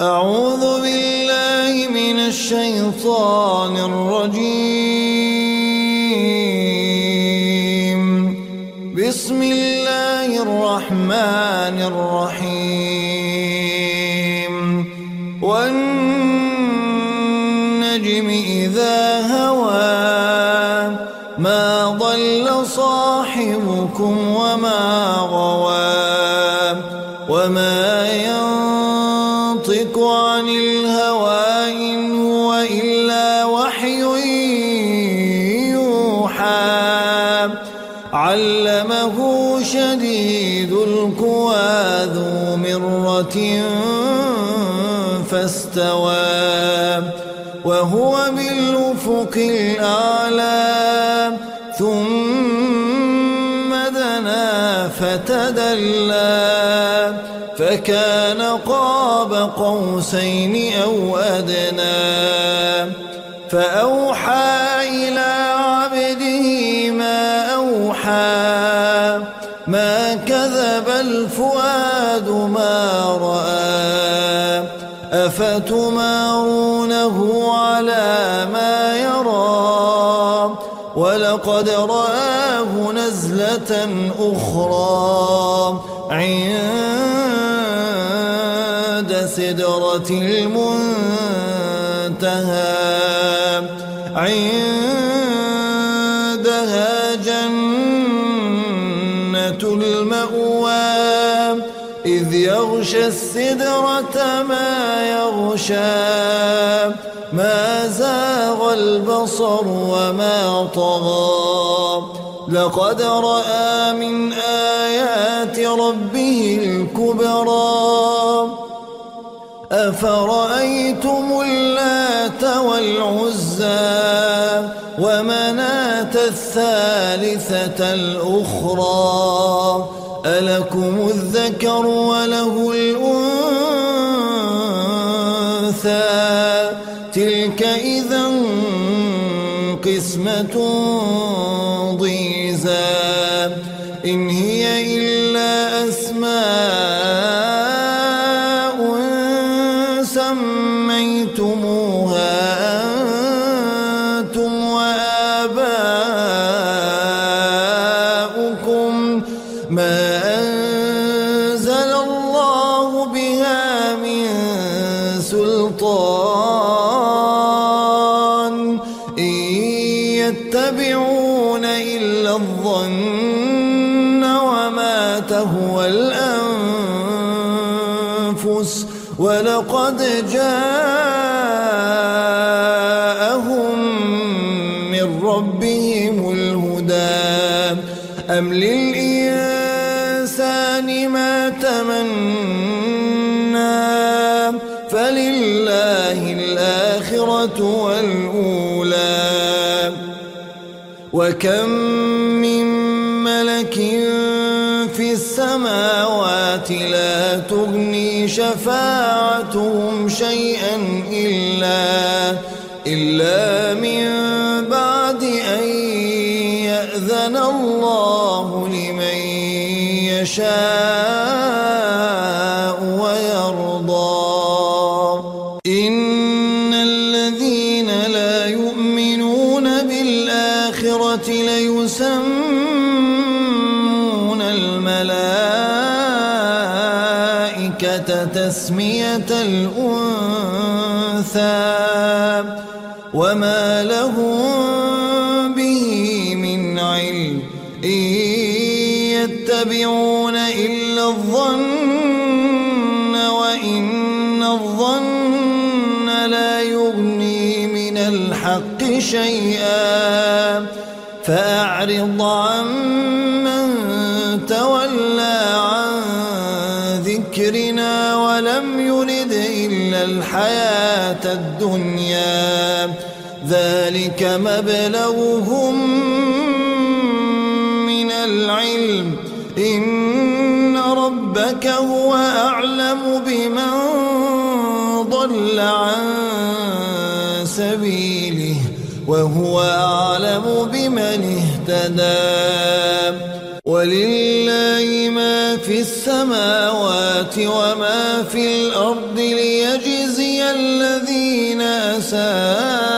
أعوذ بالله من الشيطان الرجيم. بسم الله الرحمن الرحيم. والنجم إذا هوى ما ضل صاحبكم وما غوى وما ينطق علمه شديد القوى ذو مرة فاستوى وهو بالأفق الأعلى. ثم دنا فتدلى فكان قاب قوسين أو أدنى. فأوحى الفؤاد ما رأى أفتمارونه على ما يرى؟ ولقد رآه نزلة أخرى عند سدرة المنتهى عندها يغشى السدرة ما يغشى ما زاغ البصر وما طغى. لقد رأى من آيات ربه الكبرى. أفرأيتم اللات والعزى ومناة الثالثة الأخرى؟ ألكم الذكر وله الأنثى؟ تلك إذا قسمة ضيزى. إن هي إلا أسماء الأنفس ولقد جاءهم من ربهم الهدى. أم للإنسان ما تمنى؟ فلله الآخرة والأولى. وكم من ملك في السماوات لا تغني شفاعتهم شيئا إلا إلا من بعد أن يأذن الله لمن يشاء ويرضى. إن الذين لا يؤمنون بالآخرة ليسمون تسمية الأنثى وما لهم به من علم إن يتبعون إلا الظن وإن الظن لا يغني من الحق شيئا فأعرض عن ولم يرد إلا الحياة الدنيا. ذلك مبلغهم من العلم. إن ربك هو أعلم بمن ضل عن سبيله وهو أعلم بمن اهتدى. ولله ما في السماوات وما في الأرض ليجزي جزاء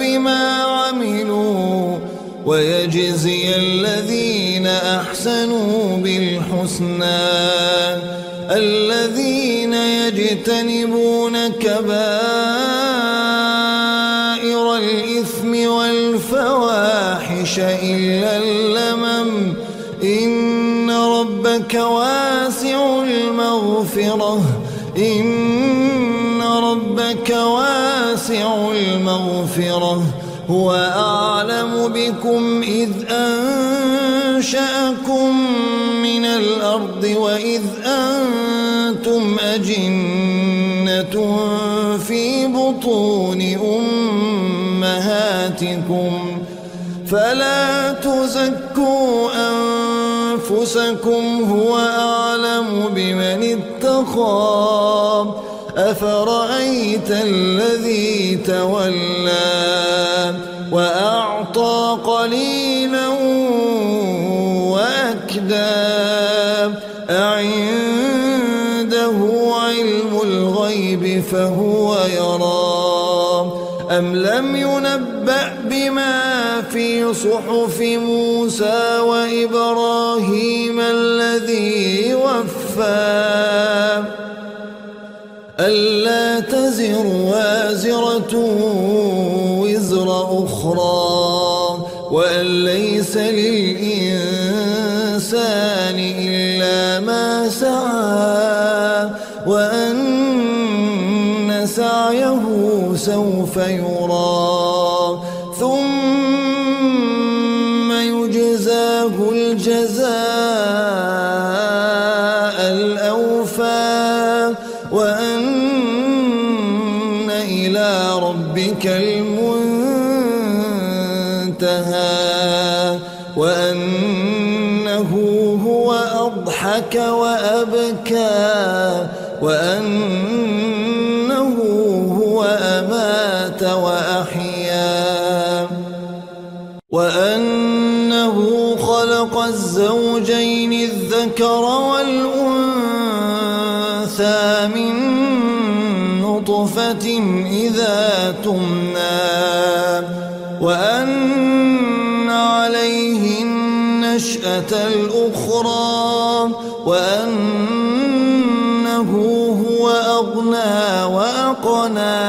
بما عملوا ويجزي الذين أحسنوا بالحسنى الذين يجتنبون والفواحش إلا اللمم. إن ربك واسع المغفرة. إن ربك واسع المغفرة. هو أعلم بكم إذ أنشأكم من الأرض وإذ أنتم أجنة في بطون أمهاتكم. فلا تزكوا أنفسكم هو أعلم بمن اتقى أفرأيت الذي تولى وأعطى قليلا وأكدى. أعنده علم الغيب فهو يرى. أم لم ينبأ بما في صحف موسى وإبراهيم الذي وفى؟ ألا تزر وازرة وزر أخرى وأن ليس للإنسان يرى ثم يجزاه الجزاء الأوفى. وأن إلى ربك المنتهى. وأنه هو أضحك وأبكى. وأنه هو أمات وأحيا. وأنه خلق الزوجين الذكر والأنثى من نطفة إذا تمنى. وأن عليه النشأة الأخرى. وأنه هو أغنى وأقنى.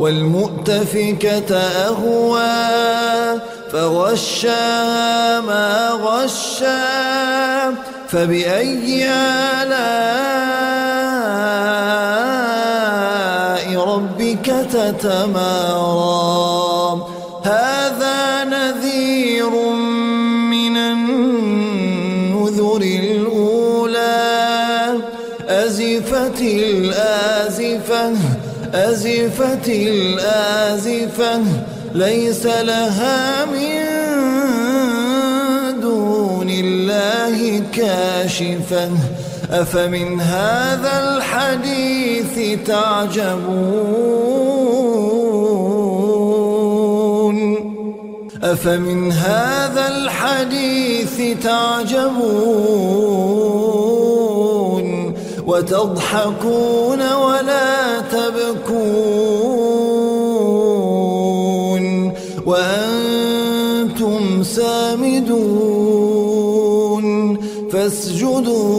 والمؤتفكة أهوى فغشاها ما غشا فبأي آلاء ربك تتمارى؟ هذا نذير من النذر الأولى أزفت الآزفة. أزفت الآزفة ليس لها من دون الله كاشفة. أفمن هذا الحديث تعجبون؟ أفمن هذا الحديث تعجبون؟ وتضحكون ولا فاسجدوا لله وعلى